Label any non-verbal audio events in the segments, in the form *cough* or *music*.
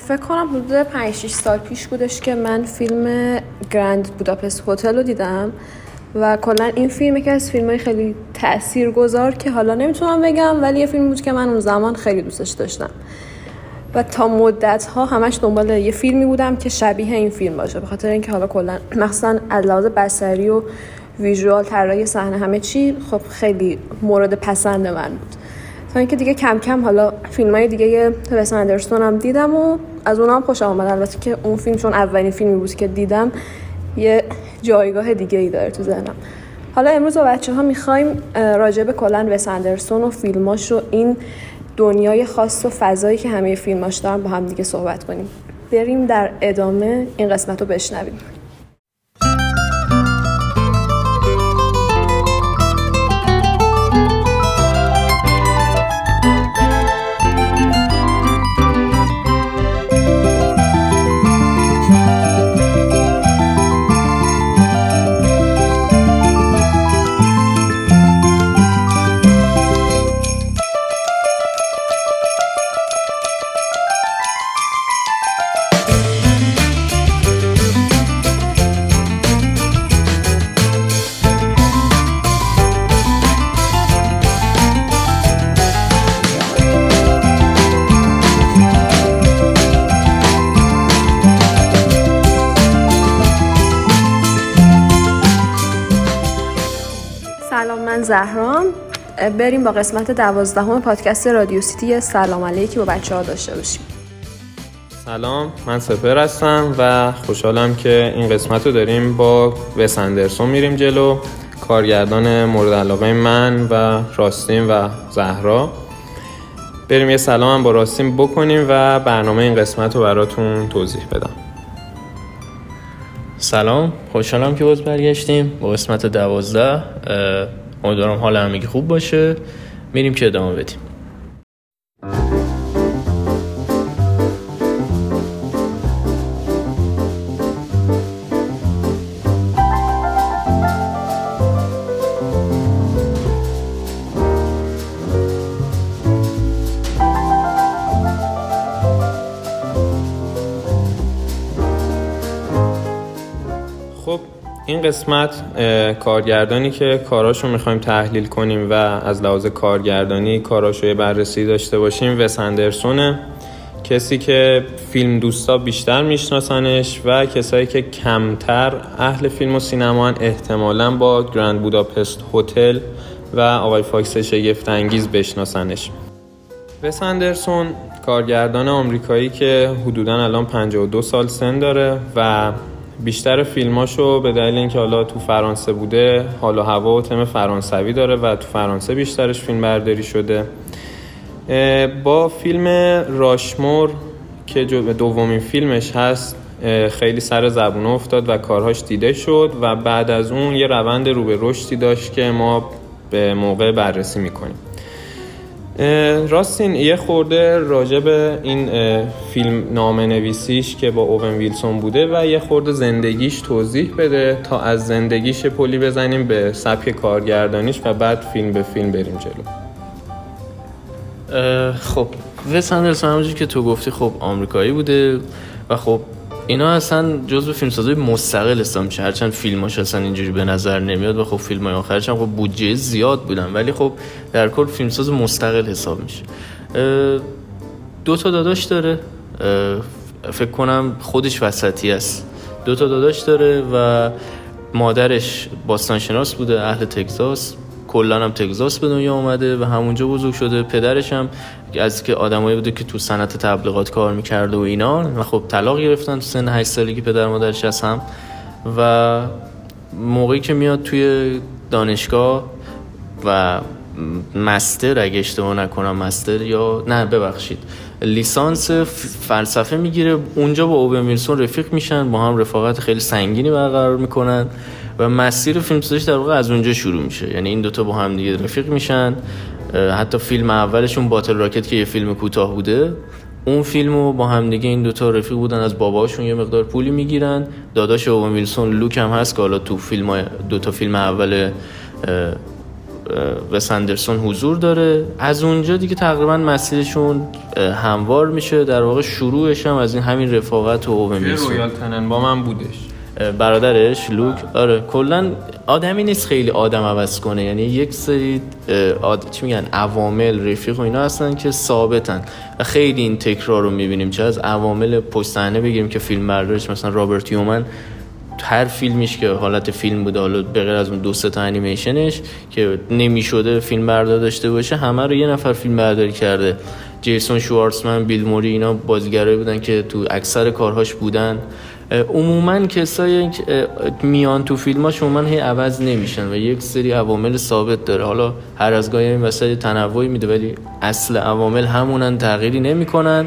فکر کنم حدود 5 6 سال پیش بودش که من فیلم گرند بوداپست هتل رو دیدم و کلا این فیلم که از فیلم های خیلی تاثیرگذار که حالا نمی‌تونم بگم ولی یه فیلم بود که من اون زمان خیلی دوستش داشتم. و تا مدت ها همش دنبال یه فیلمی بودم که شبیه این فیلم باشه به خاطر اینکه حالا کلا مخصوصا از لحاظ بصری و ویژوال طراحی صحنه همه چی خب خیلی مورد پسند من بود. اینکه دیگه کم کم حالا فیلم های دیگه وس اندرسون هم دیدم و از اونها هم خوش آمد. البته که اون فیلم چون اولین فیلمی بود که دیدم یه جایگاه دیگه ای داره تو ذهنم. حالا امروز با بچه ها می‌خوایم راجع به کلن وس اندرسون و فیلماش و این دنیای خاص و فضایی که همه فیلماش دارن با هم دیگه صحبت کنیم. بریم در ادامه این قسمت رو بشنویم. زهرام بریم با قسمت دوازدهم پادکست رادیو سیتی. سلام علیکی با بچه ها داشته باشیم. سلام من سپر هستم و خوشحالم که این قسمت رو داریم با وس اندرسون میریم جلو کارگردان مورد علاقه من و راستین و زهرا. بریم یه سلام هم با راستین بکنیم و برنامه این قسمت رو براتون توضیح بدم. سلام خوشحالم که باز برگشتیم با قسمت دوازده. امیدوارم حال همگی خوب باشه. میریم که ادامه بدیم. این قسمت کارگردانی که کاراشو می‌خوایم تحلیل کنیم و از لحاظ کارگردانی کاراشو بررسی داشته باشیم وس اندرسونه. کسی که فیلم دوستن بیشتر میشناسنش و کسایی که کمتر اهل فیلم و سینما احتمالا با Grand Budapest Hotel و آقای فاکس شگفت انگیز بشناسنش. وس اندرسون کارگردان آمریکایی که حدودا الان 52 سال سن داره و بیشتر فیلماشو به دلیل اینکه حالا تو فرانسه بوده حالا هوا و تم فرانسوی داره و تو فرانسه بیشترش فیلم برداری شده با فیلم راشمور که دومین فیلمش هست خیلی سر زبون افتاد و کارهاش دیده شد و بعد از اون یه روند رو به رشدی داشت که ما به موقع بررسی می‌کنیم. راستین یه خورده راجع به این فیلم نامه نویسیش که با اوون ویلسون بوده و یه خورده زندگیش توضیح بده تا از زندگیش پلی بزنیم به سبک کارگردانیش و بعد فیلم به فیلم بریم جلو. خب وس اندرسون همونجور که تو گفتی خب آمریکایی بوده و خب اینا اصلا جزو فیلمسازای مستقل حساب هرچند فیلماش اصلا اینجوری به نظر نمیاد و خب فیلم های آخرش هم خب بودجه زیاد بودن ولی خب در کل فیلمساز مستقل حساب میشه. دو تا داداش داره. فکر کنم خودش وسطی است. دو تا داداش داره و مادرش باستانشناس بوده اهل تگزاس. کلا هم تگزاس به دنیا اومده و همونجا بزرگ شده. پدرش هم از که آدمایی بوده که تو صنعت تبلیغات کار می‌کرده و اینا و خب طلاق گرفتن تو سن 8 سالگی پدر مادرش از هم. و موقعی که میاد توی دانشگاه و مستر اگه اشتباه نکنم مستر یا نه ببخشید. لیسانس فلسفه می‌گیره. اونجا با اوبن ویلسون رفیق میشن با هم رفاقت خیلی سنگینی برقرار می‌کنن و مسیر فیلمسازیش در واقع از اونجا شروع میشه. یعنی این دوتا با هم دیگه رفیق میشن. حتی فیلم اولشون باتل راکت که یه فیلم کوتاه بوده اون فیلمو با هم دیگه این دوتا رفیق بودن از باباشون یه مقدار پولی می‌گیرن. داداش اوون ویلسون لوک هم هست که حالا تو فیلم دوتا فیلم اول و اندرسون حضور داره. از اونجا دیگه تقریبا مسیرشون هموار میشه. در واقع شروعش هم از این همین رفاقت و اوه رویال تنن با من بودش. برادرش لوک آره. کلا آدمی نیست خیلی آدم عوض کنه. یعنی یک سری آد... چی میگن عوامل رفیق و اینا هستن که ثابتن. و خیلی این تکرار رو می‌بینیم. چه از عوامل پشت صحنه بگیریم که فیلم بردارش مثلا رابرت یومن هر فیلمیش که حالت فیلم بوده حالا به غیر از اون دو تا انیمیشنش که نمی‌شده فیلم بردار داشته باشه همه رو یه نفر فیلم برداری کرده. جیسون شوارتزمن بیل موری اینا بازیگرایی بودن که تو اکثر کارهاش بودن. عموما کسایی که میان تو فیلماش عموما هی عوض نمیشن و یک سری عوامل ثابت داره. حالا هر از گاهی این وسط تنوعی میده ولی اصل عوامل همونن تغییری نمی‌کنن.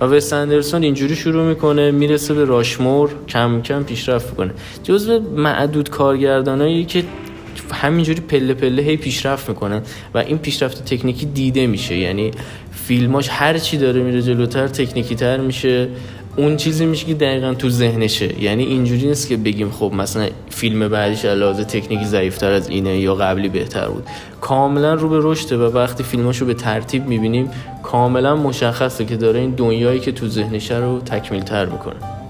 و وست اندرسون اینجوری شروع می‌کنه می‌رسه به راشمور کم کم پیشرفت می‌کنه. جزو معدود کارگردانایی که همینجوری پله پله هی پیشرفت می‌کنن و این پیشرفت تکنیکی دیده میشه. یعنی فیلماش هر چی داره میره جلوتر تکنیکی تر میشه. اون چیزی میشه که دقیقا تو ذهنشه. یعنی اینجوری نیست که بگیم خب مثلا فیلم بعدیش علاوه تکنیکی ضعیفتر از اینه یا قبلی بهتر بود. کاملا رو به رشده و وقتی فیلماشو به ترتیب می‌بینیم کاملا مشخصه که داره این دنیایی که تو ذهنشه رو تکمیل تر می‌کنه.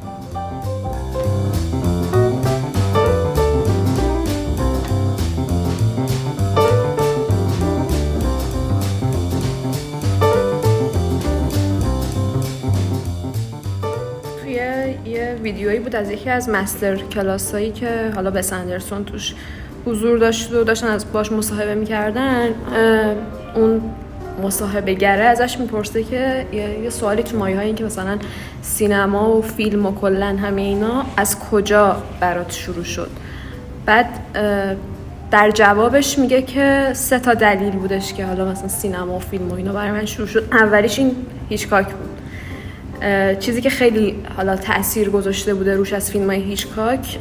ویدیویی بود از یکی از مستر کلاس هایی که حالا به سندرسون توش حضور داشت و داشتن از باش مصاحبه می‌کردن اون مصاحبه گره ازش می‌پرسه که یه سوالی تو مایه این که مثلا سینما و فیلم و کلا همه اینا از کجا برات شروع شد؟ بعد در جوابش میگه که سه تا دلیل بودش که حالا مثلا سینما و فیلم و اینا برای من شروع شد. اولیش این هیچکاک بود. چیزی که خیلی حالا تاثیر گذاشته بوده روش از فیلم های هیچکاک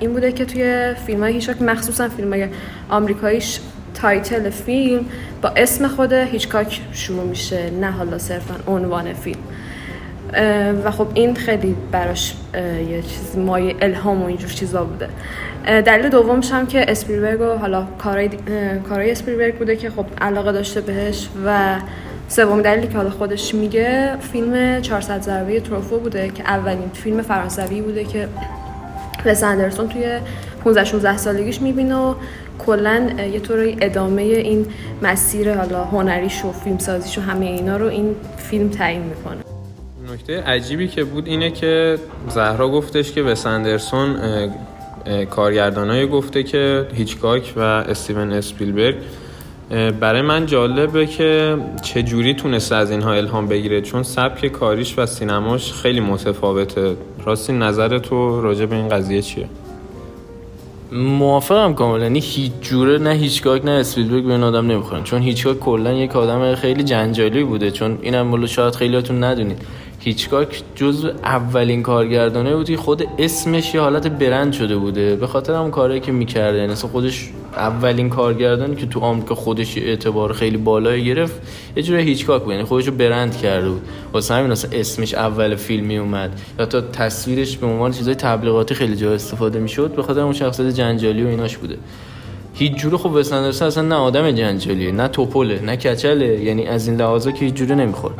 این بوده که توی فیلم های هیچکاک مخصوصا فیلم های آمریکاییش title فیلم با اسم خود هیچکاک شروع میشه نه حالا صرفا عنوان فیلم. و خب این خیلی براش یه چیز مایه الهام و اینجور چیزا بوده. دلیل دومش هم که اسپیلبرگ و حالا کارهای, کارهای اسپیلبرگ بوده که خب علاقه داشته بهش و سوم دلیلی که حالا خودش میگه فیلم 400 ضربه تروفو بوده که اولین فیلم فرانسوی بوده که وس اندرسون توی 15 16 سالگیش می‌بینه و کلا یه طوری ادامه این مسیر حالا هنریش و فیلم سازیش و همه اینا رو این فیلم تعیین می‌کنه. نکته عجیبی که بود اینه که زهرا گفتش که وس اندرسون کارگردانای گفته که هیچکاک و استیون اسپیلبرگ برای من جالبه که چه جوری تونسته از اینها الهام بگیره چون سبک کاریش و سینماش خیلی متفاوته. راستی نظر تو راجع به این قضیه چیه؟ موافقم کاملا. یعنی هیچ جوره نه هیچگاه نه اسپیلبرگ به این آدم نمی‌خورن. چون هیچگاه کلا یک آدم خیلی جنجالی بوده. چون اینم شاید خیلیاتون ندونید. هیچکاک جز اولین کارگردانه بودی خود اسمش یه حالت برند شده بوده. به خاطر هم کاری که می‌کرده. یعنی خودش اولین کارگردانی که تو آمریکا خودش اعتبار خیلی بالایی گرفت یه جوری هیچکاک بود یعنی خودش رو برند کرده بود. واسه همین اصلا اسمش اول فیلمی اومد. یا تا تصویرش به عنوان چیزای تبلیغاتی خیلی جا استفاده می‌شد به خاطر اون شخصیت جنجالی و ایناش بوده. هیچ جوره خب وس اصلا نه آدم جنجالیه نه توپله نه کچله یعنی از این لحاظا که هیچ جوره نمی‌خوره.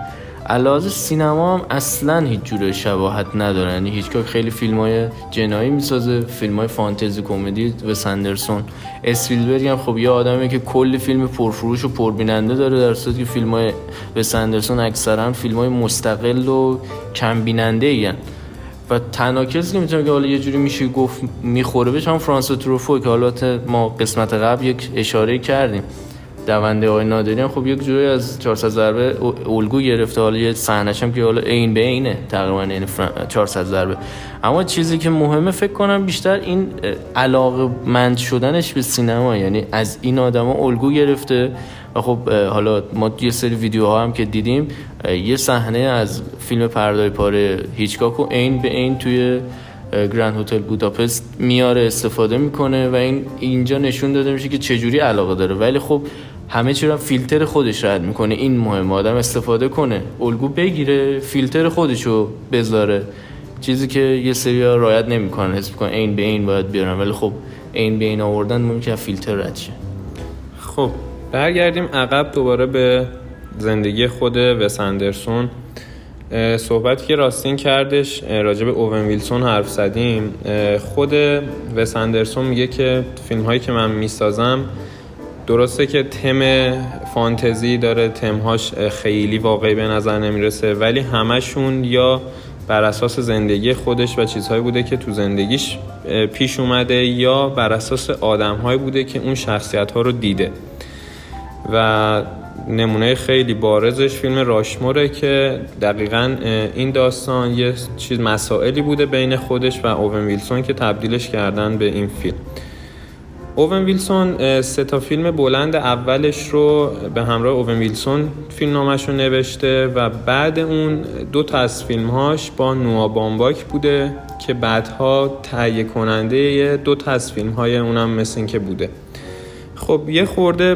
علاوه سینما هم اصلا هیچ جور شباهت نداره یعنی هیچکاک خیلی فیلم های جنایی می‌سازه فیلم های فانتزی کمدی و سندرسون اسپیلبرگ هم خب یه آدمی که کلی فیلم پرفروش و پربیننده داره در صورتی که فیلم های به سندرسون اکثرا فیلم های مستقل و کم بیننده این. و تنها که می‌تونه که حالا یه جوری میشه گفت می‌خوره بهش هم فرانس تروفو که حالا ما قسمت قبل یک اشاره کردیم. دونده آقای نادری خب یک جوری از 400 ضربه الگو گرفته. حالا یه صحنه‌ش هم که حالا عین به عینه تقریبا این 400 ضربه. اما چیزی که مهمه فکر کنم بیشتر این علاقه مند شدنش به سینما. یعنی از این آدما الگو گرفته و خب حالا ما یه سری ویدیوها هم که دیدیم یه صحنه از فیلم پردای پاره هیچکاک و عین به عین توی گرند هتل بوداپست میاره استفاده می‌کنه و این اینجا نشون داده میشه که چجوری علاقه داره. ولی خب همه چی رو فیلتر خودش رد می‌کنه. این مهم آدم استفاده کنه. الگو بگیره فیلتر خودش رو بذاره. چیزی که یه سری ها رایت نمی‌کنن حس می‌کنن این به این باید بیارن. ولی خب این به این آوردن ممکن فیلتر رد شه. خب برگردیم عقب دوباره به زندگی خود وس صحبتی که راستین کردش راجع به اوون ویلسون حرف زدیم. خود وس اندرسون میگه که فیلم هایی که من می‌سازم درسته که تم فانتزی داره تمهاش خیلی واقعی به نظر نمی‌رسه ولی همشون یا بر اساس زندگی خودش و چیزهایی بوده که تو زندگیش پیش اومده یا بر اساس آدمهایی بوده که اون شخصیت ها رو دیده. و نمونه خیلی بارزش فیلم راشموره که دقیقا این داستان یه چیز مسائلی بوده بین خودش و اوون ویلسون که تبدیلش کردن به این فیلم. اوون ویلسون سه تا فیلم بلند اولش رو به همراه اوون ویلسون فیلم نامش رو نوشته و بعد اون دو تا از فیلمهاش با نوا بامباک بوده که بعدها تهیه کننده دو تا از فیلم های اونم مثل که بوده. خب یه خورده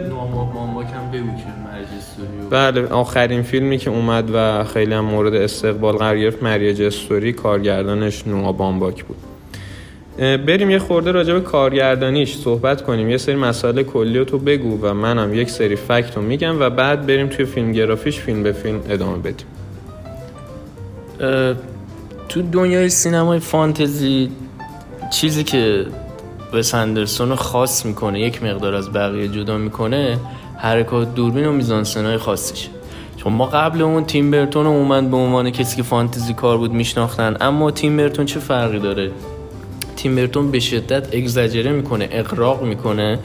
بله آخرین فیلمی که اومد و خیلی هم مورد استقبال قرار گرفت مریج استوری کارگردانش نوا بامباک بود. بریم یه خورده راجع به کارگردانیش صحبت کنیم. یه سری مسائل کلی رو تو بگو و منم یک سری فکت رو میگم و بعد بریم توی فیلمگرافیش فیلم به فیلم ادامه بدیم. تو دنیای سینمای فانتزی چیزی که به سندرسون خاص می‌کنه یک مقدار از بقیه جدا می‌کنه حرکات دوربین و میزانسنای خاصیشه چون ما قبل اون تیم برتون اومد به عنوان کسی که فانتزی کار بود میشناختن اما تیم برتون چه فرقی داره؟ تیم برتون به شدت اگزاجره می‌کنه اقراق می‌کنه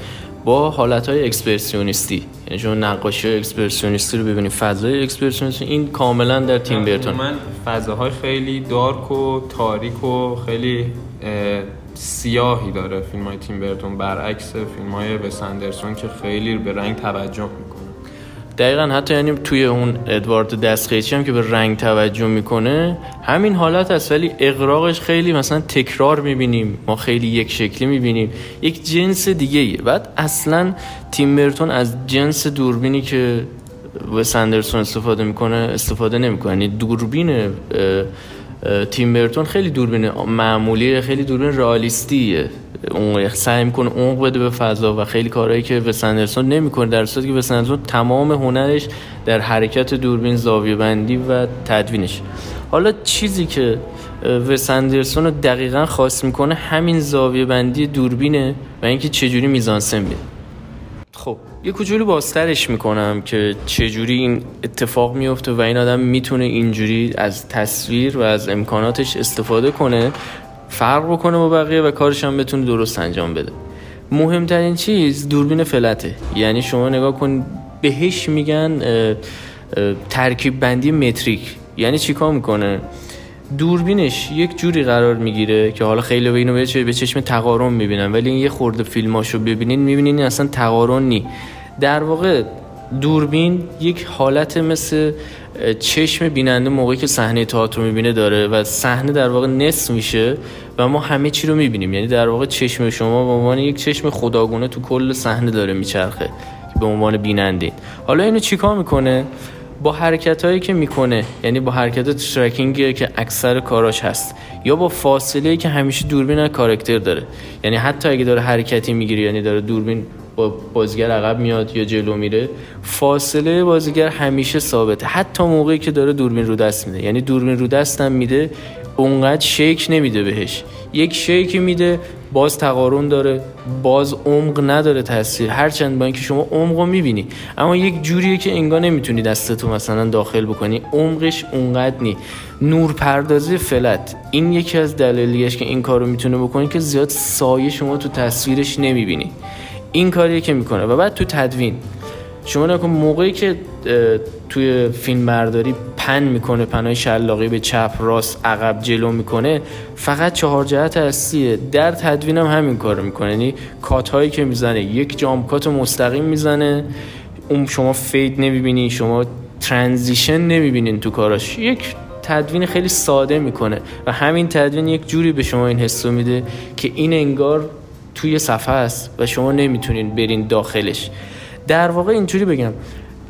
با حالت های اکسپرسیونیستی. یعنی شما نقاشی های اکسپرسیونیستی رو ببینید فضای اکسپرسیونیستی این کاملا در تیم برتون. من فضاهای خیلی دارک و تاریک و خیلی سیاهی داره. فیلم های تیم برتون برعکس فیلم های بسندرسون که خیلی به رنگ توجه می‌کنه. دقیقا حتی یعنی توی اون ادوارد دستخیچی هم که به رنگ توجه می‌کنه همین حالت هست ولی اقراقش خیلی مثلا تکرار می‌بینیم. ما خیلی یک شکلی می‌بینیم. یک جنس دیگه ایه. بعد اصلا تیم برتون از جنس دوربینی که و سندرسون استفاده می‌کنه استفاده نمی‌کنه. یعنی دوربین تیم برتون خیلی دوربین معمولی خیلی دوربین رئالیستیه. اون سعی می‌کنه عمق بده به فضا و خیلی کارهایی که وس اندرسون نمی‌کنه در صورتی که وس تمام هنرش در حرکت دوربین زاویه بندی و تدوینش. حالا چیزی که وس اندرسون رو دقیقا خاص می‌کنه همین زاویه بندی دوربینه و اینکه چجوری میزانسن میده. یه کوچولو بازترش می‌کنم که چجوری این اتفاق میفته و این آدم می‌تونه اینجوری از تصویر و از امکاناتش استفاده کنه فرق بکنه با بقیه و کارش هم بتونه درست انجام بده. مهمترین چیز دوربین فلته. یعنی شما نگاه کن بهش میگن ترکیب بندی متریک. یعنی چیکار می‌کنه؟ دوربینش یک جوری قرار می‌گیره که حالا خیلی به اینو به چشم تقارن می‌بینن ولی این یه خورده فیلماشو ببینین می‌بینین اصلا تقارن نی. در واقع دوربین یک حالت مثل چشم بیننده موقعی که صحنه تئاتر می‌بینه داره و صحنه در واقع نصف میشه و ما همه چی رو می‌بینیم. یعنی در واقع چشم شما به عنوان یک چشم خداگونه تو کل صحنه داره میچرخه به عنوان بیننده حالا اینو چیکار می‌کنه؟ با حرکت هایی که می‌کنه یعنی با حرکت ترکینگ که اکثر کاراش هست یا با فاصله که همیشه دوربین کارکتر داره. یعنی حتی اگه داره حرکتی می‌گیره یعنی داره دوربین با بازیگر عقب میاد یا جلو میره فاصله بازیگر همیشه ثابته. حتی موقعی که داره دوربین رو دست میده. یعنی دوربین رو دستم میده اونقدر شیک نمیده بهش. یک شیکی میده باز تقارن داره باز عمق نداره تاثیر. هرچند با اینکه شما عمق رو می‌بینی اما یک جوریه که انگار نمی‌تونی دستتو مثلا داخل بکنی. عمقش اونقدر نی. نور پردازی فلت. این یکی از دلایلیش که این کارو می‌تونه بکنی که زیاد سایه شما تو تصویرش نمی‌بینی. این کاریه که می‌کنه. و بعد تو تدوین. شما نکن موقعی که توی فیلم برداری pan می‌کنه pan ای شلاقی به چپ راست عقب جلو می‌کنه فقط چهار جهت اصلیه در تدوینم هم همین کارو می‌کنه. یعنی cut هایی که می‌زنه یک jump cut مستقیم می‌زنه اون شما fade نمی‌بینی شما transition نمی‌بینین تو کاراش. یک تدوین خیلی ساده می‌کنه و همین تدوین یک جوری به شما این حسو میده که این انگار توی صفحه است و شما نمی‌تونین برین داخلش. در واقع اینجوری بگم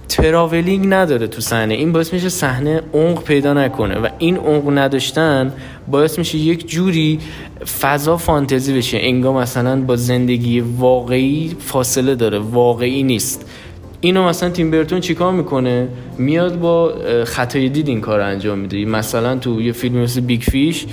traveling نداره تو صحنه. این باعث میشه صحنه عمق پیدا نکنه و این عمق نداشتن باعث میشه یک جوری فضا فانتزی بشه. انگار مثلا با زندگی واقعی فاصله داره واقعی نیست. اینو مثلا تیم برتون چیکار می‌کنه؟ میاد با خطای دید این کار انجام میده. مثلا تو یه فیلم مثل Big Fish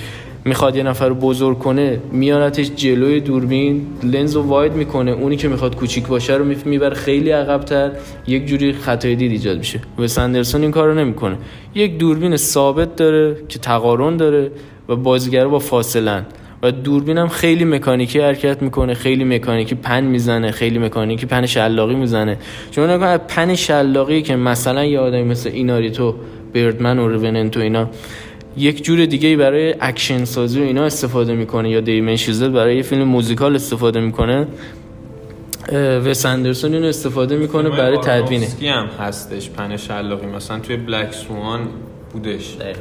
می‌خواد یه نفر رو بزرگ کنه میارتش جلوی دوربین لنز رو واید می‌کنه. اونی که می‌خواد کوچیک باشه رو می‌بره. خیلی عقبتر یک جوری خطای دید ایجاد میشه. و سندرسون این کار رو نمی‌کنه. یک دوربین ثابت داره که تقارن داره و بازیگر با فاصلن. و دوربین هم خیلی مکانیکی حرکت می‌کنه. خیلی مکانیکی پن می‌زنه. خیلی مکانیکی پن شلاقی می‌زنه. چون نگاه پن شلاقی که مثلا یه آدمی مثل ایناریتو بردمن و روننتو اینا یک جور دیگه برای اکشن سازی و اینا استفاده می‌کنه یا دیمن شیزل برای یه فیلم موزیکال استفاده می‌کنه. و سندرسون اینو استفاده می‌کنه برای تدوینه. هم هستش پن شلاقی. مثلا توی بلک سوان بودش. دقیقا,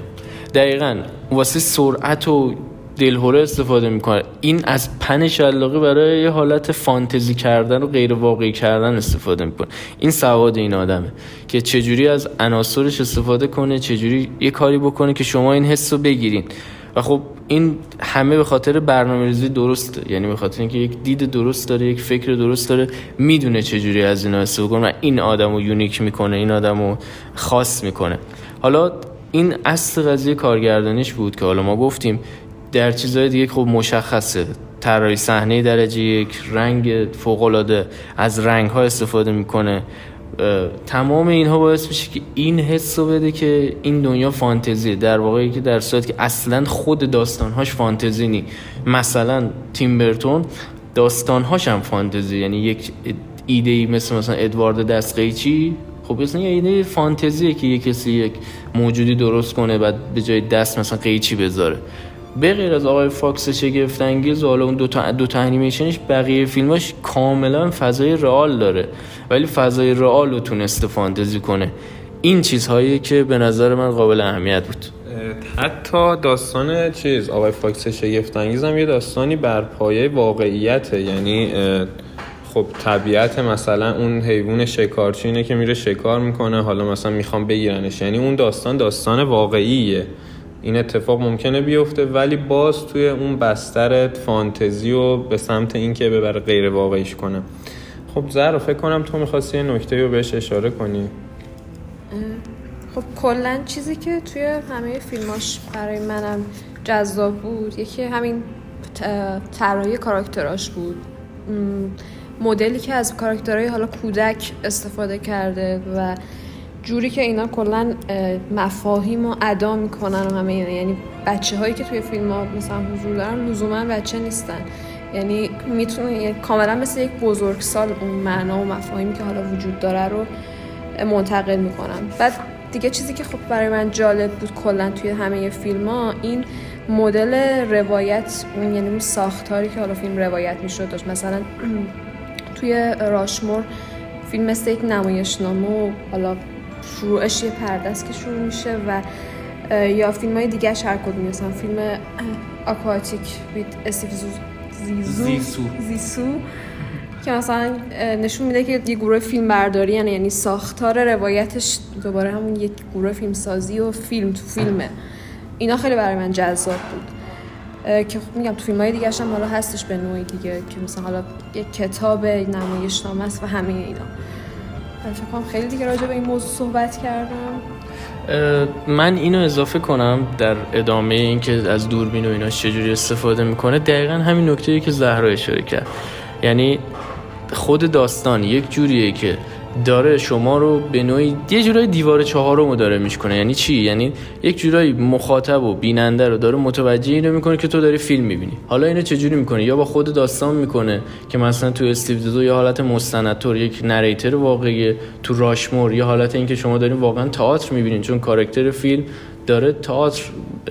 دقیقا. واسه سرعت و دلهوره استفاده می‌کنه. این از پن شلاقی برای یه حالت فانتزی کردن و غیر واقعی کردن استفاده می‌کنه. این سواد این آدمه که چجوری از عناصرش استفاده کنه چجوری یه کاری بکنه که شما این حس رو بگیرین. و خب این همه به خاطر برنامه ریزی درسته. یعنی به خاطر اینکه یک دید درست داره یک فکر درست داره می‌دونه چجوری از اینا استفاده کنه و این آدم رو یونیک می‌کنه این آدم رو خاص می‌کنه. حالا این اصل قضیه کارگردانیش بود که حالا ما گفتیم در چیزهای دیگه خب مشخصه. طراحی صحنه درجه یک رنگ فوق العاده از رنگ ها استفاده می‌کنه. تمام اینها باعث میشه که این حس رو بده که این دنیا فانتزیه. در واقعی که در صورت که اصلا خود داستانهاش فانتزی نی مثلا تیم برتون داستانهاش هم فانتزی یعنی یک ایده ای مثل مثلا ادوارد دست‌قیچی خب اصلا یه ایده فانتزیه که یک کسی یک موجودی درست کنه بعد به جای دست مثلا قیچی بذاره. به غیر از آقای فاکس شگفت انگیز حالا اون دو تا دو تا انیمیشنش بقیه فیلماش کاملا فضای real داره. ولی فضای رئال رو تونسته فانتزی کنه. این چیزهایی که به نظر من قابل اهمیت بود. حتی داستان چیز آقای فاکس شگفت انگیز هم یه داستانی بر پایه واقعیته. یعنی خب طبیعت مثلا اون حیوان شکارچینه که میره شکار می‌کنه حالا مثلا می‌خوام بگیرنش. یعنی اون داستان داستان واقعیه. این اتفاق ممکنه بیفته ولی باز توی اون بستر فانتزی و به سمت اینکه ببره غیر واقعیش کنه. خب زهرا فکر کنم تو می‌خواستی یه نکته رو بهش اشاره کنی. خب کلا چیزی که توی همه فیلماش برای منم جذاب بود یکی همین طراحی کاراکتراش بود. مدلی که از کاراکترهای حالا کودک استفاده کرده و جوری که اینا کلا مفاهیم و ادا می‌کنن و همه اینا. یعنی بچه هایی که توی فیلم ها مثلا حضور دارن لزوما بچه نیستن. یعنی می‌تونه کاملا مثل یک بزرگسال اون معنا و مفاهیمی که حالا وجود داره رو منتقل می‌کنن. بعد دیگه چیزی که خب برای من جالب بود کلا توی همه فیلم ها این مدل روایت یعنی اون ساختاری که حالا فیلم روایت می‌شد داشت. مثلا *clears throat* توی راشمور فیلم مثل یک نمایشنامه و حالا شروعش یه پردست که شروع میشه و یا فیلم های دیگه هر کدوم مثلا فیلم آکواتیک وید استیو زیزو زیسو که مثلا نشون میده که یه گروه فیلم برداری یعنی, یعنی ساختار روایتش دوباره همون یک گروه فیلم سازی و فیلم تو فیلمه. اینا خیلی برای من جذاب بود. که خب میگم تو فیلم های دیگه هم حالا هستش به نوعی دیگه که مثلا حالا یک کتاب نمایشنامه است و همه اینا. فکر خیلی دیگه راجع به این موضوع صحبت کردم. من اینو اضافه کنم در ادامه اینکه از دوربین و ایناش چجوری استفاده می‌کنه دقیقا همین نکته که زهرا اشاره کرد. یعنی خود داستان یک جوریه که داره شما رو به نوعی یه جورای دیوار چهارمو داره میشکنه. یعنی چی؟ یعنی یک جورایی مخاطب و بیننده رو داره متوجه اینو می‌کنه که تو داری فیلم می‌بینی. حالا اینو چجوری می‌کنه یا با خود داستان می‌کنه که مثلا تو استیو دو یا حالت مستندتور یک نریتر واقعی تو راشمور یا حالت اینکه شما دارین واقعا تئاتر می‌بینین. چون کاراکتر فیلم داره تئاتر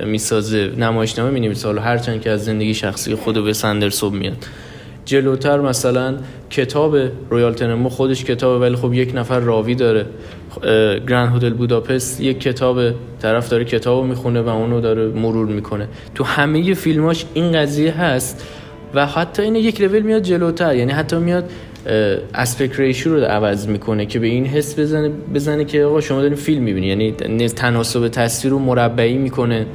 می‌سازه نمایشنامه می‌نویسه. حالا هرچند که از زندگی شخصی خود به سندرسوب میاد. جلوتر مثلا کتاب رویال تنمو خودش کتابه ولی خب یک نفر راوی داره. گرند هتل بوداپست یک کتاب طرف داره کتابو می‌خونه و اونو داره مرور می‌کنه. تو همه فیلماش این قضیه هست و حتی اینه یک لول میاد جلوتر. یعنی حتی میاد aspect ratio رو عوض می‌کنه که به این حس بزنه بزنه که آقا شما دارین فیلم می‌بینی. یعنی تناسب تصویر رو مربعی می‌کنه.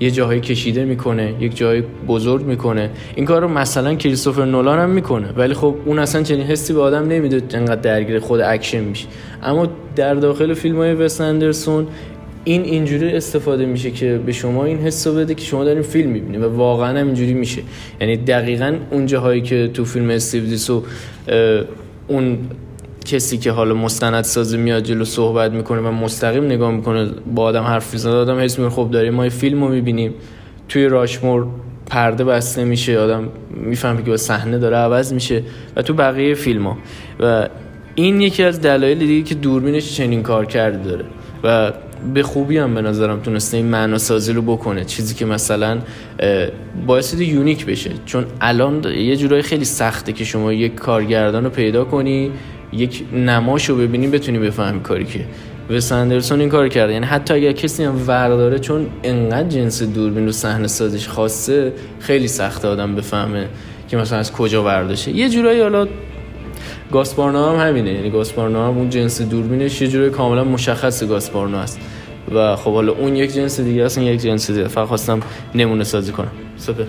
یه جاهایی کشیده می‌کنه یک جای بزرگ می‌کنه. این کار رو مثلا کریستوفر نولان هم می‌کنه. ولی خب اون اصلا چنین حسی به آدم نمیده انقدر درگیر خود اکشن میشه. اما در داخل فیلم های وس اندرسون این اینجوری استفاده میشه که به شما این حس بده که شما دارین فیلم می‌بینید و واقعا هم اینجوری میشه. یعنی دقیقا اون جاهایی که تو فیلم استیو دیسو اون کسی که حالا مستند سازی میاد جلو صحبت می‌کنه و مستقیم نگاه می‌کنه با آدم حرف می‌زنه آدم حس می‌کنه خب داریم ما فیلم رو می‌بینیم توی راشمور پرده بسته میشه آدم می‌فهمه که صحنه داره عوض میشه و تو بقیه فیلم و این یکی از دلایل دیگه که دوربینش چنین کار کرده داره. و به خوبی هم به نظرم تونسته این معنا سازی رو بکنه. چیزی که مثلا باعث یونیک بشه. چون الان یه جورایی خیلی سخته که شما یک کارگردان رو پیدا کنی یک نماش رو ببینی بتونی بفهمی کاری که. و سندرسون این کار کرده. یعنی حتی اگر کسی هم ورداره چون انقدر جنس دوربین رو صحنه سازیش خاصه خیلی سخته آدم بفهمه که مثلا از کجا ورداشه یه جورایی حالا گاسپارنا هم همینه. یعنی گاسپارنا هم اون جنس دوربینش یه جوری کاملا مشخص گاسپارنا است. و خب حالا اون یک جنس دیگه است یک جنس دیگه فقط خواستم نمونه سازی کنم. سپهر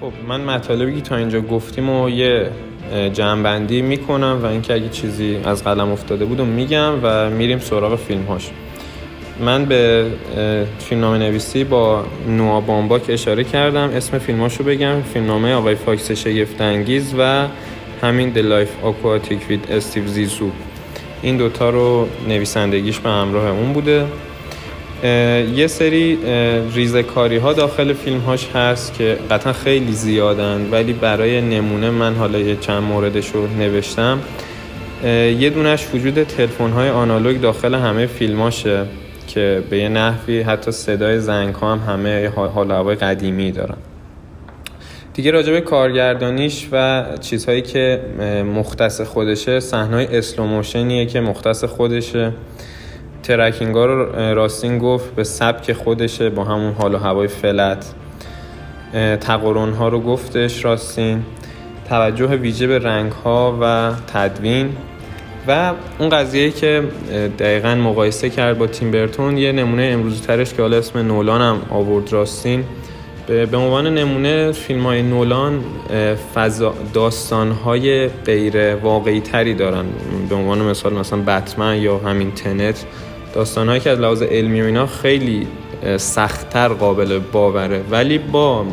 خب من مطالبی که تا اینجا گفتیم و یه جمعبندی می‌کنم و اینکه اگه چیزی از قلم افتاده بود میگم و میریم سراغ فیلم هاش من به فیلمنامه نویسی با نوا بامبک اشاره کردم. اسم فیلماشو بگم. فیلمنامه آقای فاکس شگفت انگیز و همین The Life Aquatic with Steve Zissou این دوتا رو نویسندگیش به همراه اون بوده. یه سری ریزکاری ها داخل فیلم هاش هست که قطعا خیلی زیادن ولی برای نمونه من حالا یه چند موردش رو نوشتم. یه دونش وجود تلفن های آنالوگ داخل همه فیلماشه که به یه نحوی حتی صدای زنگ ها هم همه حال هوای قدیمی دارن. دیگه راجع کارگردانیش و چیزهایی که مختص خودشه صحنه‌های slow motion یه که مختص خودشه. tracking ها رو راستین گفت به سبک خودشه با همون حال و هوای flat. تقارن ها رو گفتش راستین. توجه ویژه به رنگ ها و تدوین. و اون قضیه که دقیقا مقایسه کرد با تیم برتون یه نمونه امروزی ترش که حالا اسم نولان هم آورد راستین. به عنوان نمونه فیلم های نولان داستان های غیر واقعی تری دارن. به عنوان مثال مثلا بتمن یا همین تنت. داستان هایی که از لحاظ علمی و اینا خیلی سختتر قابل باوره. ولی با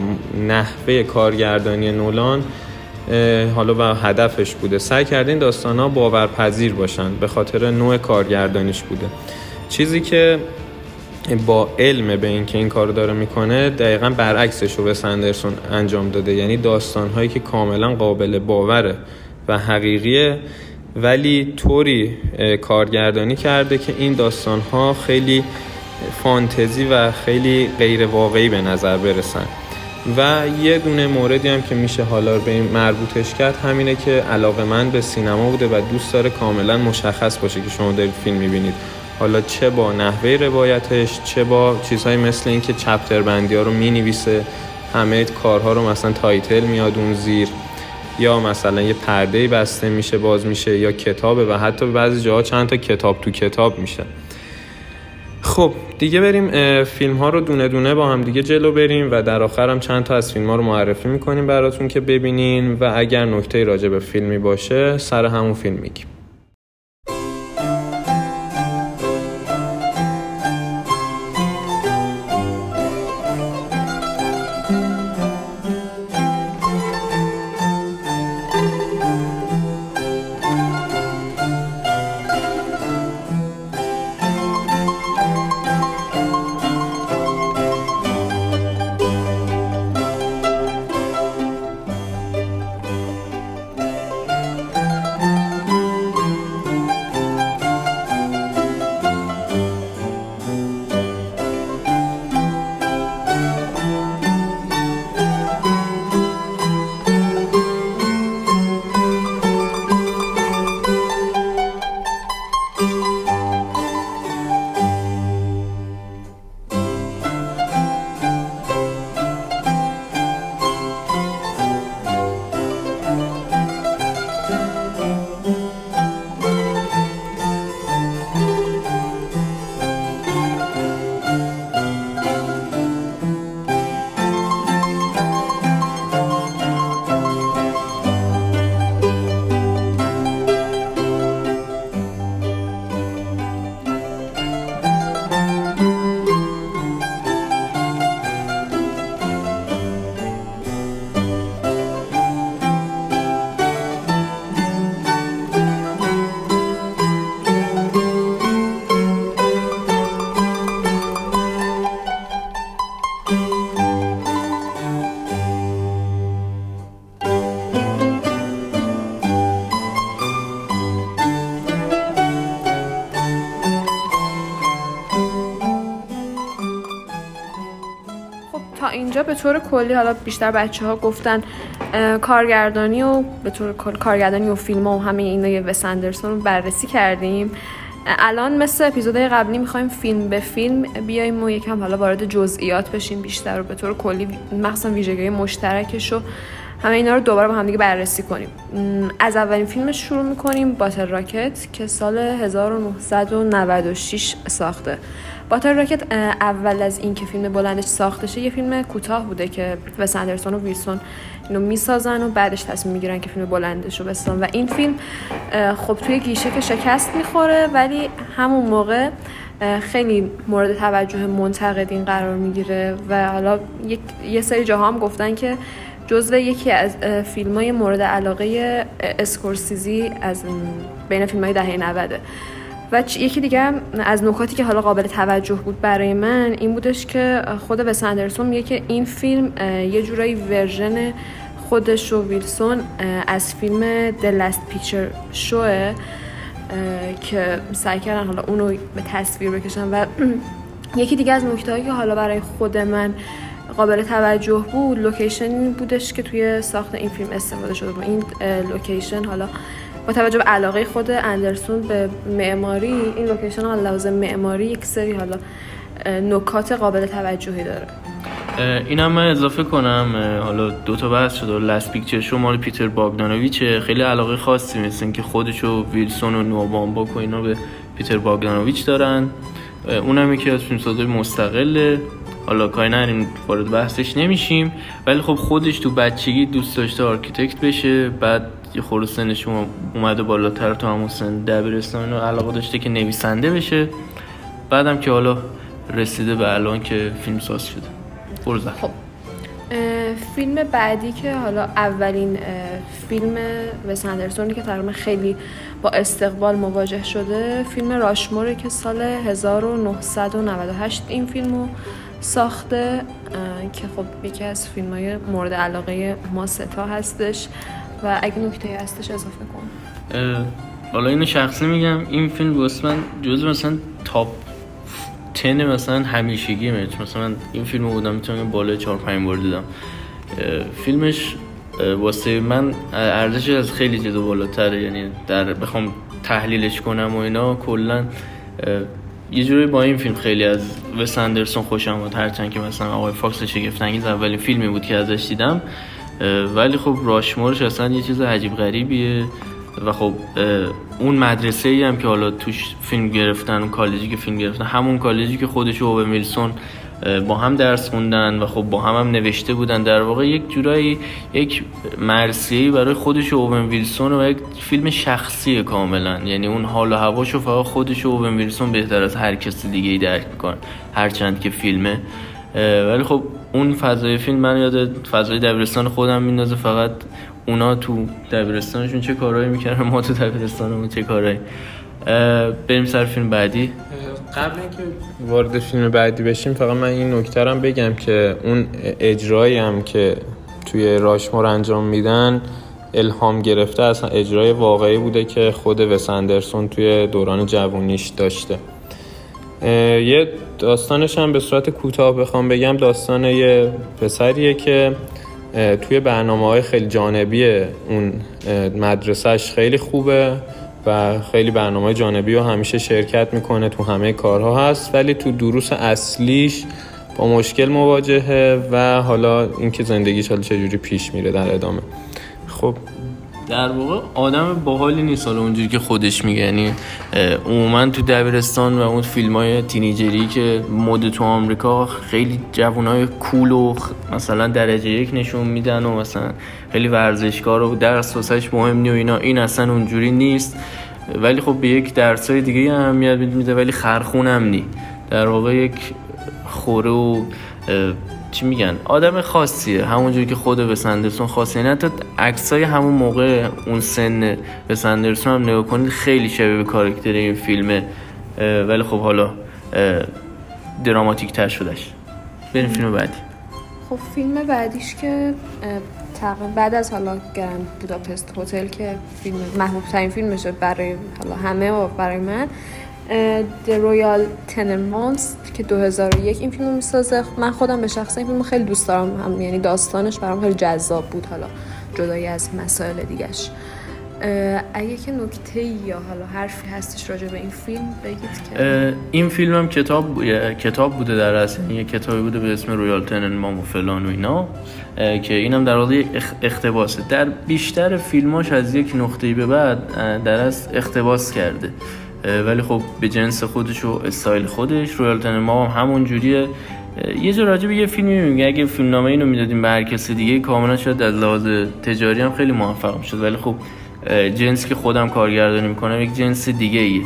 نحوه کارگردانی نولان حالا و هدفش بوده. سعی کرده این داستان ها باورپذیر باشن به خاطر نوع کارگردانیش بوده. چیزی که با علم به اینکه این کار داره می‌کنه دقیقا برعکسش رو به سندرسون انجام داده. یعنی داستان هایی که کاملا قابل باوره و حقیقیه. ولی طوری کارگردانی کرده که این داستان ها خیلی فانتزی و خیلی غیر واقعی به نظر برسن. و یه دونه موردی هم که میشه حالا به این مربوطش کرد همینه که علاقه من به سینما بوده و دوست داره کاملا مشخص باشه که شما دارید فیلم می‌بینید. حالا چه با نحوه روایتش چه با چیزهایی مثل اینکه چپتر بندی ها رو می‌نویسه همه کارها رو مثلا تایتل میاد اون زیر. یا مثلا یه پرده بسته میشه باز میشه یا کتابه و حتی بعضی جاها چند تا کتاب تو کتاب میشه. خب دیگه بریم فیلم ها رو دونه دونه با هم دیگه جلو بریم و در آخر هم چند تا از فیلم ها رو معرفی می‌کنیم براتون که ببینین. و اگر نکته راجع به فیلمی باشه سر همون فیلم میگیم. اینجا به طور کلی حالا بیشتر بچه ها گفتن کارگردانی و به طور کل کارگردانی و فیلم و همه اینا وس اندرسون رو بررسی کردیم. الان مثل اپیزودهای قبلی می‌خوایم فیلم به فیلم بیایم و یکم حالا وارد جزئیات بشیم بیشتر و به طور کلی مخصوصا ویژگی مشترکش رو همه اینا رو دوباره با هم دیگه بررسی کنیم. از اولین فیلمش شروع می‌کنیم باتل راکت که سال 1996 ساخته. باتل راکت اول از اینکه فیلم بلندش ساخته شه یه فیلم کوتاه بوده که وس اندرسون و ویلسون اینو می‌سازن و بعدش تصمیم می‌گیرن که فیلم بلندش رو بسازن. و این فیلم خب توی گیشه که شکست می‌خوره ولی همون موقع خیلی مورد توجه منتقدین قرار می‌گیره و حالا یه سری جاها هم گفتن که جزو یکی از فیلم های مورد علاقه اسکورسیزی از بین فیلم های دهه 90 و یکی دیگه از نکاتی که حالا قابل توجه بود برای من این بودش که خود وس اندرسون میگه که این فیلم یه جورایی version خودش و ویلسون از فیلم The Last Picture Show ه که سعی کردن حالا اونو به تصویر بکشن و *clears throat* یکی دیگه از نکته که حالا برای خود من قابل توجه بود location بودش که توی ساخت این فیلم استفاده شده بود. این location حالا با توجه به علاقه خود اندرسون به معماری این location حالا لحاظ معماری یک سری حالا نکات قابل توجهی داره. این هم من اضافه کنم حالا دو تا بحث شده Last Picture Show مال پیتر باگدانویچ خیلی علاقه خاصی مثل که خودش و ویلسون و نوا بامبک و اینا به پیتر باگدانویچ دارن. اونم یکی از فیلمسازهای مستقله. حالا کاری نداریم وارد بحثش نمیشیم. ولی خب خودش تو بچگی دوست داشته architect بشه بعد یه خورده سنش اومده بالاتر تو همون سن دبیرستان علاقه داشته که نویسنده بشه. بعدم که حالا رسیده به الان که فیلم ساز شده. برو خب فیلم بعدی که حالا اولین فیلم وس که تقریبا خیلی با استقبال مواجه شده فیلم راشموره که سال 1998 این فیلمو ساخته که خب یکی از فیلم های مورد علاقه ما ستا هستش. و اگه نکته هستش اضافه کن. حالا اینو شخصی میگم این فیلم واسه من جز مثلا تاپ تن مثلا همیشگی میاد مثلا این فیلم بودم می‌تونم بالای 4 5 بار دیدم. فیلمش واسه من ارزش از خیلی جدا بالاتره. یعنی در بخوام تحلیلش کنم و اینا کلا یه جوری با این فیلم خیلی از وس اندرسون خوشم اومد هرچند که مثلا آقای فاکس شگفت انگیز اولین فیلمی بود که ازش دیدم. ولی خب راشمورش اصلا یه چیز عجیب غریبیه. و خب اون مدرسه ای هم که حالا توش فیلم گرفتن اون کالجی که فیلم گرفتن همون کالجی که خودش و ویلسون با هم درس خوندن و خب با هم هم نوشته بودن. در واقع یک جورایی یک مرثیه‌ای برای خودش و اوون ویلسون و یک فیلم شخصی کاملا. یعنی اون حال و هواشو فقط خودش و اوون ویلسون بهتر از هر کسی دیگه ای درک می‌کنن هرچند که فیلمه. ولی خب اون فضای فیلم من یاد فضای دبیرستان خودم میندازه. فقط اونا تو دبیرستانشون چه کارهایی می‌کردن ما تو دبیرستانمون چه کارهایی. بریم سر فیلم بعدی. قبل اینکه وارد فیلم بعدی بشیم فقط من این نکته بگم که اون اجرایی هم که توی راشمور انجام میدن الهام گرفته اصلا اجرای واقعی بوده که خود وس اندرسون توی دوران جوونیش داشته. یه داستانش هم به صورت کوتاه بخوام بگم داستان یه پسریه که توی برنامه های خیلی جانبی اون مدرسهش خیلی خوبه و خیلی برنامه جانبی رو همیشه شرکت می‌کنه تو همه کارها هست ولی تو دروس اصلیش با مشکل مواجهه و حالا اینکه زندگیش حالا چجوری پیش میره در ادامه. خب در واقع آدم باحالی نیست حالا اونجوری که خودش میگه. یعنی عموما تو دبیرستان و اون فیلم های تینیجری که مد تو آمریکا خیلی جوان های کول و مثلا درجه یک نشون میدن و مثلا خیلی ورزشکار و درس واسش مهم نی و اینا. این اصلا اونجوری نیست. ولی خب به یک درس های دیگه اهمیت میده ولی خرخون هم نی. در واقع یک خوره و چی میگن؟ آدم خاصیه. همونجوری که خود به سندرسون خاصیه یعنی حتی عکسای همون موقع اون سن به سندرسون هم نگاه کنید خیلی شبیه به کارکتر این فیلمه. ولی خب حالا دراماتیک تر شدش بریم فیلم بعدی. خب فیلم بعدیش که تقریبا بعد از حالا گرند بوداپست هتل که فیلم محبوب ترین فیلمشه برای حالا همه و برای من. The Royal Tenenbaums که 2001 این فیلم می‌سازه. من خودم به شخص این فیلم خیلی دوست دارم. هم یعنی داستانش برام خیلی جذاب بود حالا جدایی از مسائل دیگش اگه که نکته یا حالا حرفی هستش راجع به این فیلم بگید که این فیلم هم کتاب کتاب بوده در اصل. یه کتابی بوده به اسم رویال تننبام و فلان و اینا. که اینم در واقع اقتباسه. در بیشتر فیلماش از یک نقطه‌ای به بعد در واقع اقتباس کرده. ولی خب به جنس خودش و استایل خودش رویال تننبام هم همون جوریه. یه جور راجع به یه فیلمی میگه اگه فیلم نامه اینو می‌دادیم به هر کسی دیگه کاملا شاید از لحاظ تجاری هم خیلی موفق می‌شد. ولی خب جنس که خودم کارگردانی می‌کنم یک جنس دیگه ایه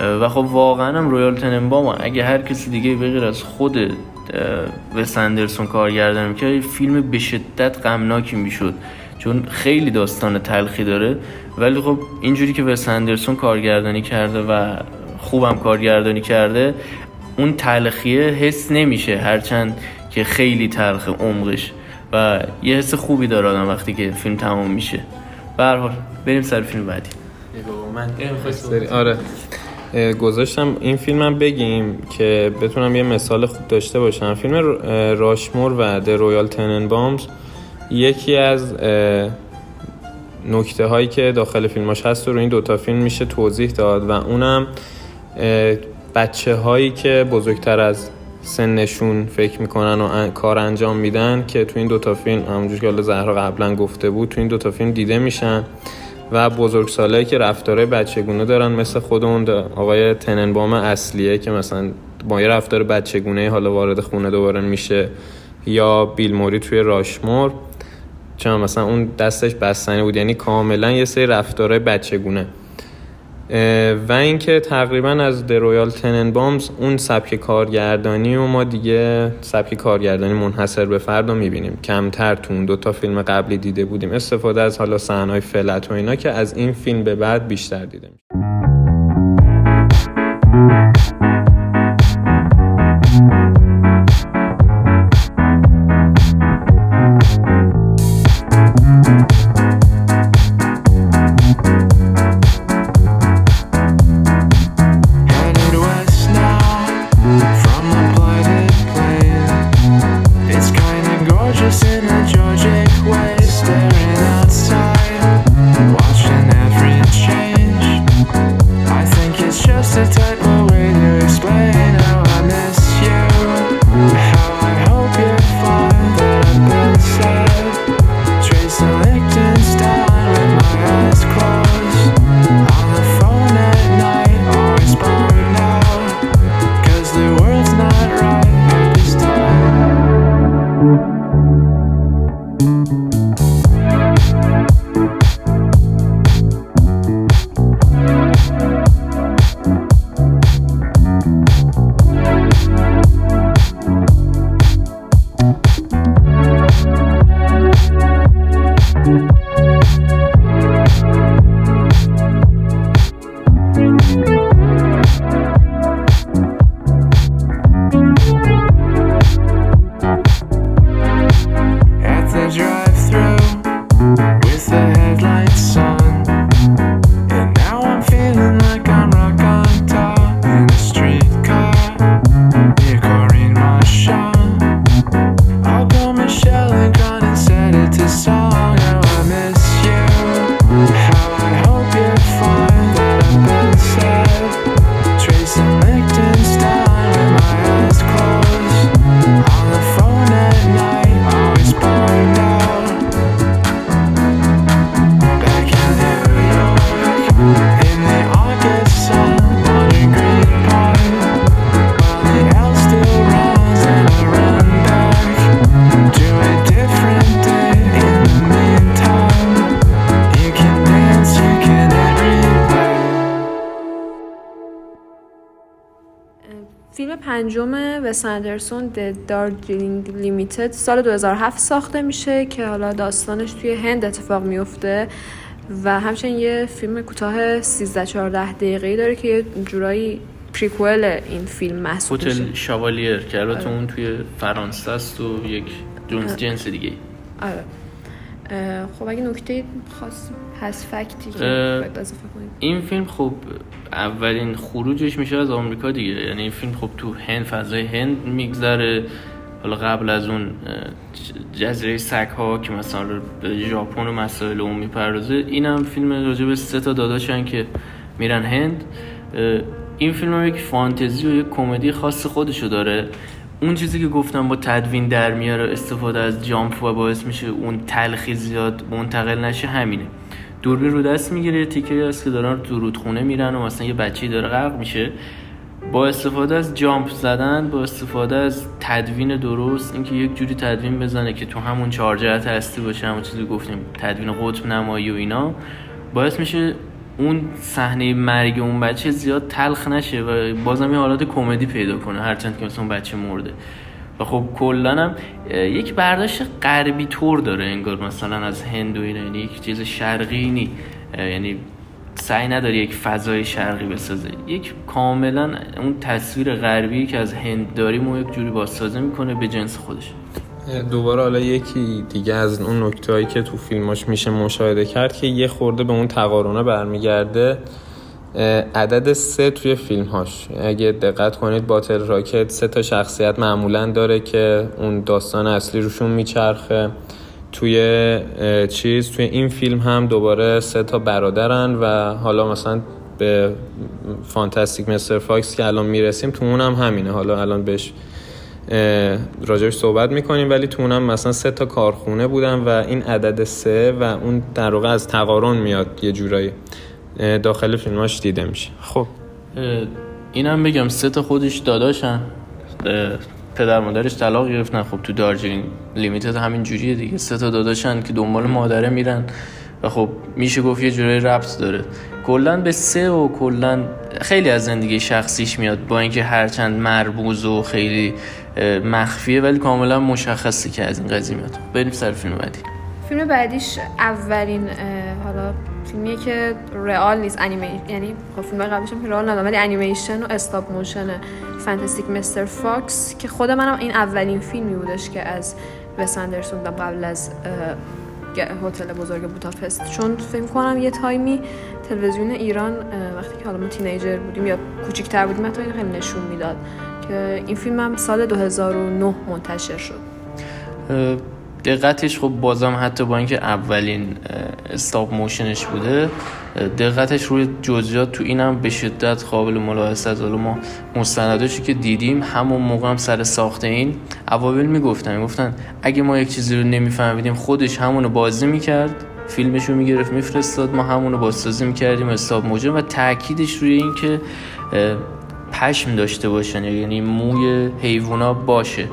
و خب واقعا هم رویال تننبام اگه هر کسی دیگه بغیر از خود و سندرسون کارگردانی می‌کرد فیلم به شدت غمناکی می‌شد. چون خیلی داستان تلخی داره ولی خب اینجوری که وس اندرسون کارگردانی کرده و خوبم کارگردانی کرده اون تلخیه حس نمیشه هرچند که خیلی تلخ عمقش و یه حس خوبی داره آدم وقتی که فیلم تمام میشه. به بریم سر فیلم بعدی. من آره. گذاشتم این فیلمم بگیم که بتونم یه مثال خوب داشته باشم. فیلم راشمور و د رویال تننبامز یکی از نکته هایی که داخل فیلماش هست رو این دوتا فیلم میشه توضیح داد و اونم بچه هایی که بزرگتر از سنشون فکر می‌کنن و کار انجام میدن که تو این دوتا فیلم همونجور که حالا زهرا قبلا گفته بود تو این دوتا فیلم دیده میشن و بزرگ سالهایی که رفتاره بچگونه دارن مثل خود اون آقای تننبام اصلیه که مثلا با یه رفتار بچگونه حالا وارد خونه دوباره میشه یا بیل موری توی راشمور. چون مثلا اون دستش بستنی بود یعنی کاملا یه سری رفتاره بچگونه. و اینکه تقریبا از درویال تننبامز اون سبک کارگردانی و ما دیگه سبک کارگردانی منحصر به فرد رو می‌بینیم. کمتر تو اون دوتا فیلم قبلی دیده بودیم. استفاده از حالا صحنه‌های فلت و اینا که از این فیلم به بعد بیشتر دیده میشه اندرسون د دارجلینگ لیمیتد سال 2007 ساخته میشه که حالا داستانش توی هند اتفاق میفته و همچنین یه فیلم کوتاه 13 14 دقیقه‌ای داره که یه جورایی پریکوئل این فیلم محسوب میشه. هتل شاوالیر که البته آره. اون توی فرانسه است و یک جنس جنس دیگه آره. خب اگه نکته خاص هست فکتی که این فیلم خب اولین خروجش میشه از آمریکا دیگه. یعنی این فیلم خب تو هند فضای هند میگذره. حالا قبل از اون جزیره سک ها که مثلا به ژاپن و مسائل اون می‌پردازه این هم فیلم راجع به سه تا داداشن که میرن هند. این فیلم هم یک فانتزی و یک کمدی خاص خودشو داره. اون چیزی که گفتم با تدوین در میاره استفاده از جامپ و باعث میشه اون تلخی زیاد منتقل نشه همینه. دوربین رو دست می‌گیره تیکه هست که دارن تو رودخونه میرن و مثلا یه بچه داره غرق میشه. با استفاده از جامپ زدن با استفاده از تدوین درست اینکه یک جوری تدوین بزنه که تو همون چارجرت هستی باشه همون چیزی گفتیم تدوین قطب نمایی و اینا باعث میشه اون صحنه مرگ اون بچه زیاد تلخ نشه و بازم یه حالات کمدی پیدا کنه هرچند که مثلا اون بچه مرده. و خب کلا هم یک برداشت غربی طور داره انگار مثلا از هند و اینا یعنی یک چیز شرقی نی یعنی سعی نداره یک فضای شرقی بسازه. یک کاملا اون تصویر غربی که از هند داریم و یک جوری بازسازه می‌کنه به جنس خودش. دوباره حالا یکی دیگه از اون نکته که تو فیلماش میشه مشاهده کرد که یه خورده به اون تقارنه برمیگرده. عدد سه توی فیلمهاش. اگه دقت کنید باتل راکت سه تا شخصیت معمولا داره که اون داستان اصلی روشون میچرخه. توی چیز توی این فیلم هم دوباره سه تا برادرن و حالا مثلا به Fantastic Mr. Fox که الان می‌رسیم تو اونم همینه. حالا الان بهش راجبش صحبت می‌کنیم ولی تو اونم مثلا سه تا کارخونه بودن و این عدد سه و اون در واقع تقارن میاد یه جورایی. داخل فیلماش دیده میشه. خب. اینم بگم سه تا خودش داداشن. پدر مادرش طلاق گرفتن. خب تو Darjeeling Limited همین جوریه دیگه. سه تا داداشن که دنبال مادره میرن و خب میشه گفت یه جوری ربط داره. کلا به سه و کلا خیلی از زندگی شخصیش میاد با اینکه هرچند مرموز و خیلی مخفیه ولی کاملا مشخصه که از این قضیه میاد. بریم سر فیلم بعدی. فیلم بعدیش اولین حالا فیلمیه که رئال نیست انیمی یعنی خب فیلم قبلش هم رئال نداره ولی انیمیشن و stop motion Fantastic Mr. Fox که خود منم این اولین فیلمی بودش که از وس اندرسون قبل از هتل بزرگ بوداپست. چون فکر کنم یه تایمی تلویزیون ایران وقتی که حالا ما teenager بودیم یا کوچیک‌تر بودیم حتی خیلی نشون می‌داد که این فیلم سال 2009 منتشر شد. دقتش خب بازم حتی با اینکه اولین استاپ موشنش بوده دقتش روی جزئیات تو اینم به شدت قابل ملاحظه است. حالا ما مستنداشی که دیدیم همون موقع هم سر ساخته این اوایل می‌گفتن می‌گفتن اگه ما یک چیزی رو نمیفهمیدیم خودش همونو بازی می‌کرد فیلمش رو می‌گرفت میفرستاد ما همونو بازسازی می‌کردیم استاپ موشن و تاکیدش روی اینکه پشم داشته باشن یعنی موی حیوونا باشه.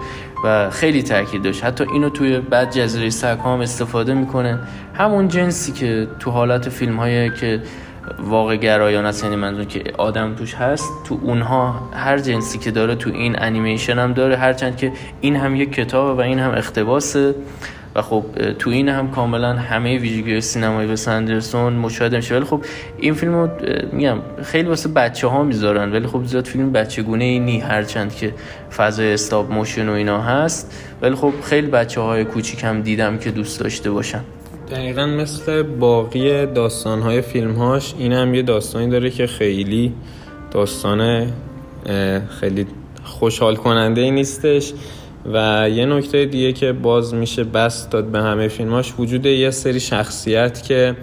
و خیلی تاکید داشت. حتی اینو توی بعد جزیره سگ هم استفاده می‌کنه. همون جنسی که تو حالت فیلم هایی که واقع گرایان است یعنی منظور که آدم توش هست تو اونها هر جنسی که داره تو این انیمیشن هم داره هرچند که این هم یک کتابه و این هم اقتباسه و خب تو این هم کاملا همه ویژگی سینمایی وس اندرسون مشاهده میشه. ولی خب این فیلم رو میگم خیلی واسه بچه ها می‌ذارن. ولی خب زیاد فیلم بچه گونه ای نی هرچند که فضای stop motion و اینا هست. ولی خب خیلی بچه های کوچیک هم دیدم که دوست داشته باشن. دقیقا مثل باقی داستان های فیلم هاش این هم یه داستانی داره که خیلی داستان خیلی خوشحال کننده ای نیستش. و یه نکته دیگه که باز میشه بس داد به همه فیلماش وجود یه سری شخصیت که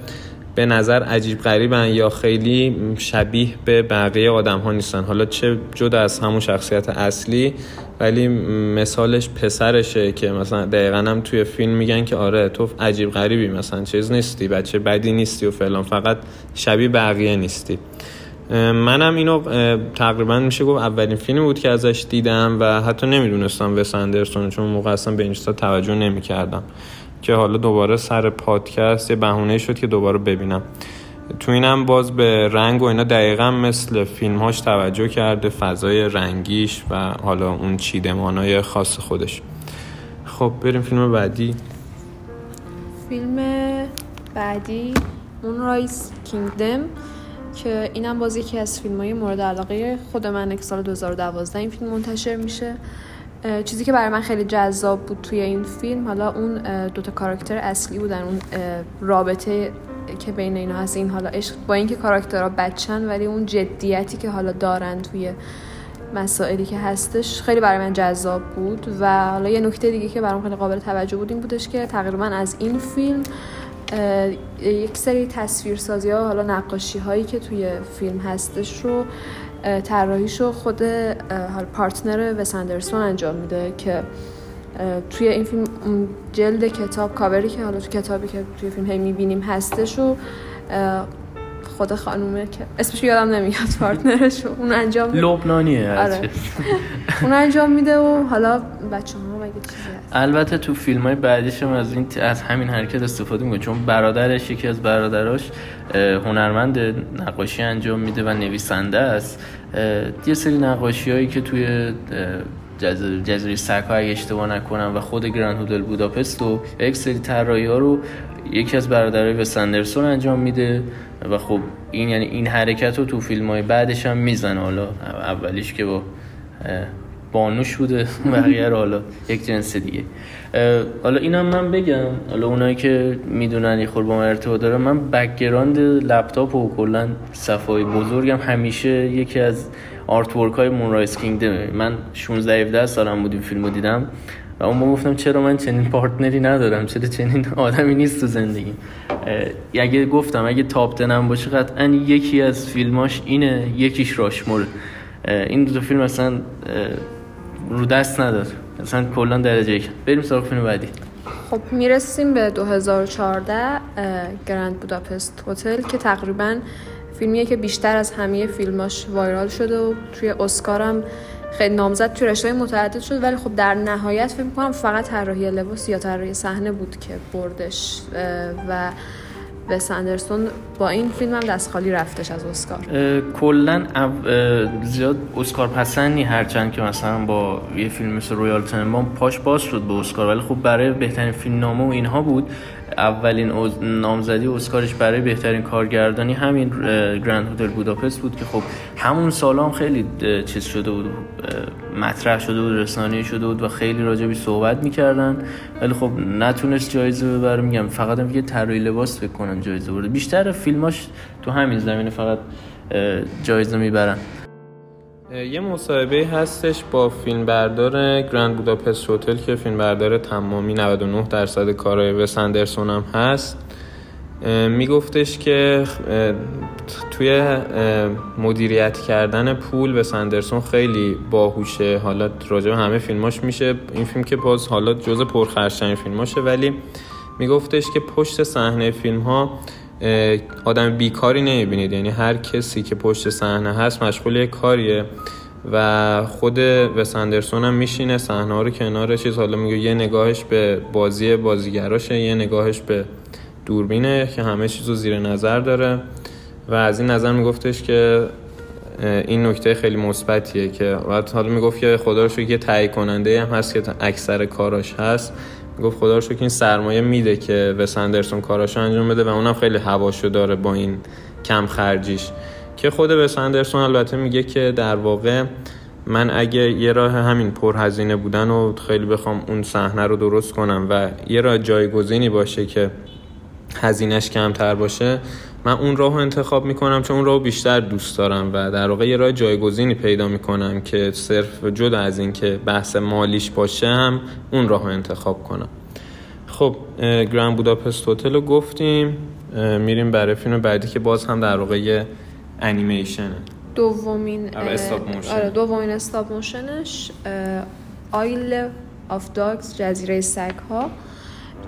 به نظر عجیب غریبن یا خیلی شبیه به بقیه آدم ها نیستن. حالا چه جدا از همون شخصیت اصلی ولی مثالش پسرشه که مثلا دقیقا هم توی فیلم میگن که آره تو عجیب غریبی مثلا چیز نیستی بچه بدی نیستی و فلان فقط شبیه بقیه نیستی. منم اینو تقریبا میشه گفت اولین فیلمی بود که ازش دیدم و حتی نمی‌دونستم وس اندرسون چون موقع اصلا به این توجه نمی‌کردم که حالا دوباره سر پادکست یه بهونه شد که دوباره ببینم. تو اینم باز به رنگ و اینا دقیقا مثل فیلمهاش توجه کرده فضای رنگیش و حالا اون چیدمانای خاص خودش. خب بریم فیلم بعدی. فیلم بعدی اون رایس کینگدم که اینم باز یکی از فیلم های مورد علاقه خود من که سال 2012 این فیلم منتشر میشه. چیزی که برای من خیلی جذاب بود توی این فیلم حالا اون دوتا کاراکتر اصلی بودن اون رابطه که بین اینا هست این حالا عشق با اینکه کاراکترها بچن ولی اون جدیتی که حالا دارن توی مسائلی که هستش خیلی برای من جذاب بود. و حالا یه نکته دیگه که برام خیلی قابل توجه بود این بودش که تقریبا از این فیلم یک سری تصویرسازی ها حالا نقاشی هایی که توی فیلم هستش رو طراحیشو خود پارتنر وس انجام میده که توی این فیلم جلد کتاب کاوری که حالا تو کتابی که توی فیلم هی می‌بینیم هستش و خود خانومه که اسمش یادم نمیاد پارتنرش اون انجام میده لبنانیه آره. اون انجام میده و حالا بچه ها چیزی البته تو فیلم های بعدیش هم از, این از همین حرکت استفاده می‌کنه چون برادرش یکی از برادراش هنرمند نقاشی انجام میده و نویسنده است. یه سری نقاشی هایی که توی جزیره سکا اگه اشتباه نکنم و خود گرند هودل بوداپست و یک سری طراحی ها رو یکی از برادرای وس اندرسون انجام میده و خب این یعنی این حرکت رو تو فیلم های بعدش هم می‌زنه. حالا اولیش که با بانوش بوده بقیه رو حالا یک جنس دیگه. حالا اینم من بگم حالا اونایی که می‌دونن یه خور با من ارتباط داره من background لپتاپ و کلا صفحه‌های بزرگم همیشه یکی از artwork های Moonrise Kingdom من 16 17 سالم بود این فیلمو دیدم و اون گفتم چرا من چنین پارتنری ندارم؟ چرا چنین آدمی نیست تو زندگی اگه گفتم اگه تاپ تنم باشه قطعا یکی از فیلماش اینه یکیش راشمور این دو فیلم اصلا رو دست نداد اصلا کلا درجه یک. بریم سراغ فیلم بعدی. خب می‌رسیم به 2014 گرند بوداپست هتل که تقریبا فیلمیه که بیشتر از همه فیلماش وایرال شده و توی اسکارم خیلی نامزد توی رشته متعدد شد. ولی خب در نهایت فکر کنم فقط طراحی لباس یا طراحی صحنه بود که بردش و به سندرسون با این فیلم هم دست خالی رفتش از اسکار. کلا زیاد اسکار پسندی هرچند که مثلا با یه فیلم مثل رویال تنبام پاش باز شد به اسکار. ولی خب برای بهترین فیلم نامه و اینها بود. اولین نامزدی اسکارش برای بهترین کارگردانی همین گرند هتل بوداپست بود که خب همون سال هم خیلی چیز شده بود مطرح شده بود رسانه شده بود و خیلی راجبی صحبت می‌کردن. ولی خب نتونست جایزه ببره. میگم فقط هم یه طراحی لباس کنم جایزه برده. بیشتر فیلماش تو همین زمینه فقط جایزه می‌برن. یه مصاحبه هستش با فیلمبردار گرند بوداپست هتل که فیلمبردار تمامی 99 درصد کارهای وس اندرسون هم هست. میگفتش که توی مدیریت کردن پول به سندرسون خیلی باهوشه. حالا راجع همه فیلماش میشه. این فیلم که باز حالا جز پرخرشترین فیلماشه. ولی میگفتش که پشت صحنه فیلم ها آدم بیکاری نمی‌بینید. یعنی هر کسی که پشت صحنه هست مشغول یک کاریه و خود وس اندرسون هم میشینه صحنه رو کنار چیز. حالا میگه یه نگاهش به بازی بازیگراشه یه نگاهش به دوربینه که همه چیز رو زیر نظر داره. و از این نظر میگفتش که این نکته خیلی مثبتیه که حالا می‌گفت که خدا رو یه تهیه کننده هم هست که اکثر کاراش هست. گفت خدا رو این سرمایه میده که وس اندرسون کاراشو انجام بده و اونم خیلی هواشو داره با این کم خرجیش. که خود وس اندرسون البته میگه که در واقع من اگه یه راه همین پرهزینه بودن و خیلی بخوام اون صحنه رو درست کنم و یه راه جایگزینی باشه که هزینهش کمتر باشه من اون راه رو انتخاب می‌کنم چون اون راه بیشتر دوست دارم و در واقع یه راه جایگزینی پیدا می‌کنم که صرف جدا از این که بحث مالیش باشه هم اون راه رو انتخاب کنم. خب گرند بوداپست هتل رو گفتیم میریم برای فیلم بعدی که باز هم در واقع یه انیمیشنه. دومین آره دومین استاپ موشنش آیل of Dogs جزیره سگ ها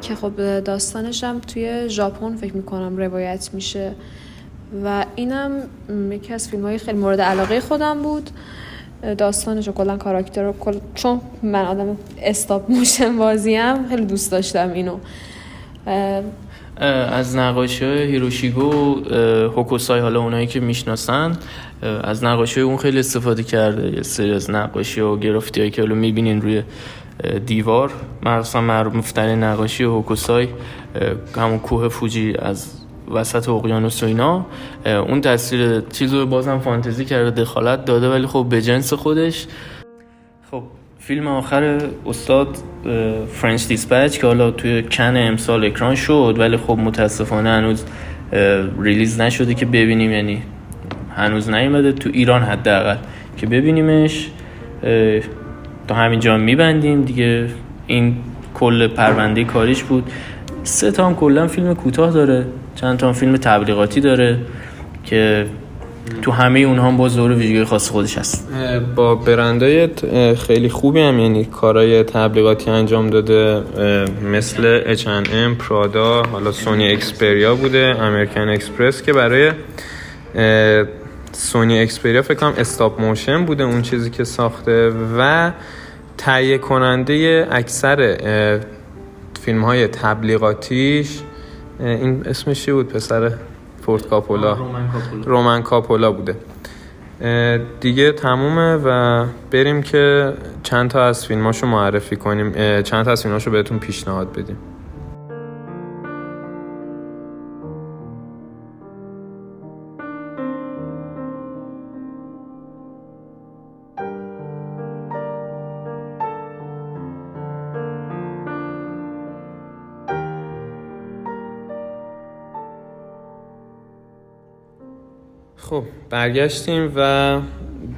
که خب داستانش هم توی ژاپن فکر می‌کنم روایت میشه. و اینم یکی از فیلم های خیلی مورد علاقه خودم بود. داستانش و کلا کاراکتر رو کل... چون من آدم stop motion بازیم خیلی دوست داشتم اینو. از نقاشی های هیروشیگه و هوکوسای حالا اونایی که می‌شناسن از نقاشی اون خیلی استفاده کرده. یه سری از نقاشی و گرافیتی هایی که حالا می‌بینین روی دیوار مخصوصا معروف ترین نقاشی هوکوسای همون کوه فوجی از وسط اقیانوس و اینا. اون تصویر چیزو بازم فانتزی کرده دخالت داده ولی خب به جنس خودش. خب فیلم آخر استاد French Dispatch که حالا توی کن امسال اکران شد ولی خب متاسفانه هنوز release نشده که ببینیم. یعنی هنوز نیومده تو ایران حداقل که ببینیمش. تا همینجا میبندیم دیگه. این کل پرونده کاریش بود. سه تا هم کلا فیلم کوتاه داره. چند تا هم فیلم تبلیغاتی داره که تو همه اونها هم باز دور ویژگی خاص خودش هست. با برندهای خیلی خوبی هم یعنی کارهای تبلیغاتی انجام داده مثل H&M، پرادا، حالا سونی اکسپریا بوده امریکن اکسپرس که برای Sony Xperia فکر کنم stop motion بوده اون چیزی که ساخته و تهیه کننده اکثر فیلم های تبلیغاتیش این اسمش چی بود پسر فورد کاپولا؟ رومن کاپولا. بوده. دیگه تمومه و بریم که چند تا از فیلماشو معرفی کنیم. چند تا از فیلماشو بهتون پیشنهاد بدیم. خب برگشتیم و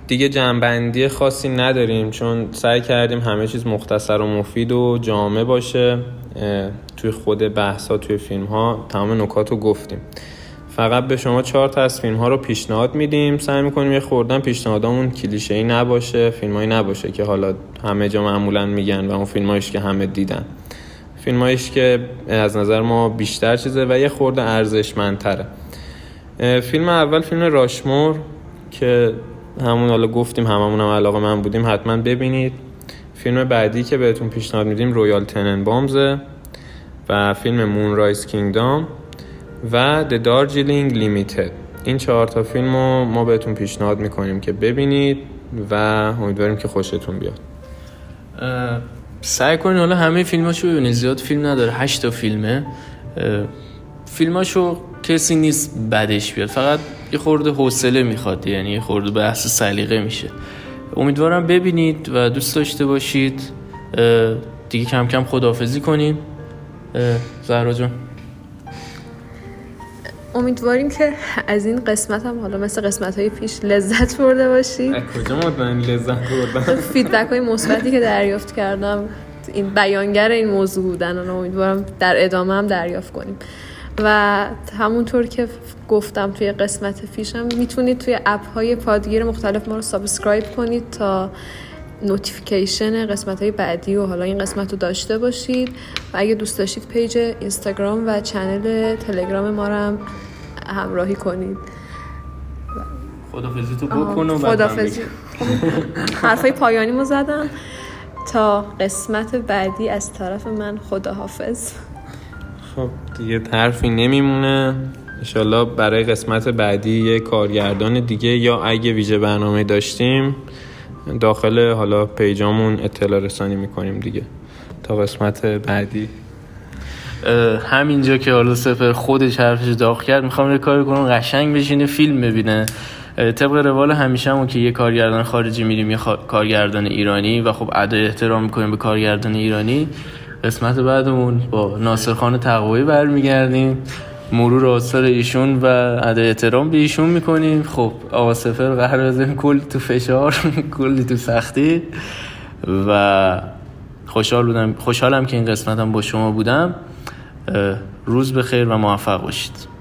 دیگه جنبندی خاصی نداریم چون سعی کردیم همه چیز مختصر و مفید و جامع باشه توی خود بحث ها توی فیلم ها تمام نکات رو گفتیم. فقط به شما چهار تا از فیلم ها رو پیشنهاد میدیم. سعی می‌کنیم یه خوردن پیشنهادامون کلیشه ای نباشه فیلم نباشه که حالا همه جا معمولا میگن و اون فیلم که همه دیدن. فیلم که از نظر ما بیشتر چیزه و یه خورده ارزشمندتره. فیلم اول فیلم Rushmore که همون حالا گفتیم هممون هم علاقه‌مند بودیم حتما ببینید. فیلم بعدی که بهتون پیشنهاد میدیم Royal Tenenbaums و فیلم Moonrise Kingdom و The Darjeeling Limited این چهار تا فیلم رو ما بهتون پیشنهاد می‌کنیم که ببینید و امیدواریم که خوشتون بیاد. سعی کنید حالا همه فیلماشو ببینید زیاد فیلم نداره هشت تا فیلمه. فیلماشو کسی نیست بدش بیاد. فقط یه خورده حوصله می‌خواد یعنی یه خورده بحث سلیقه میشه. امیدوارم ببینید و دوست داشته باشید. دیگه کم کم خداحافظی کنیم زهرا جان. امیدواریم که از این قسمت هم حالا مثل قسمت های پیش لذت برده باشید. کجا مطمئن لذت بردن؟ *laughs* فیدبک های مثبتی که دریافت کردم این بیانگر این موضوع بودن و امیدوارم در ادامه هم دریافت کنیم. و همونطور که گفتم توی قسمت پیش هم می‌تونید توی app های پادگیر مختلف ما رو subscribe کنید تا notification قسمت های بعدی و حالا این قسمت رو داشته باشید. و اگه دوست داشتید page اینستاگرام و channel تلگرام ما رو هم همراهی کنید. خدافزی تو بکن و خدافزی حرفای پایانی ما زدم. تا قسمت بعدی از طرف من خداحافظ. خب دیگه حرفی نمیمونه. انشالله برای قسمت بعدی یه کارگردان دیگه یا اگه ویژه برنامه داشتیم داخل حالا پیجامون اطلاع رسانی می‌کنیم دیگه تا قسمت بعدی. همینجا که حالا سفر خودش حرفش داخل کرد می‌خوام یه کاری کنم قشنگ بشینه فیلم ببینه. طبق روال همیشه همون که یه کارگردان خارجی میریم یه کارگردان ایرانی و خب ادای احترام می‌کنیم به کارگردان ایرانی. قسمت بعدمون با ناصر خان تقوی برمیگردیم. مرور آثار ایشون و ادای احترام به ایشون می‌کنیم. خب آقا سفر قرار بزنیم کل تو فشار کلی تو سختی و خوشحال بودم خوشحالم که این قسمتم با شما بودم. روز بخیر و موفق باشید.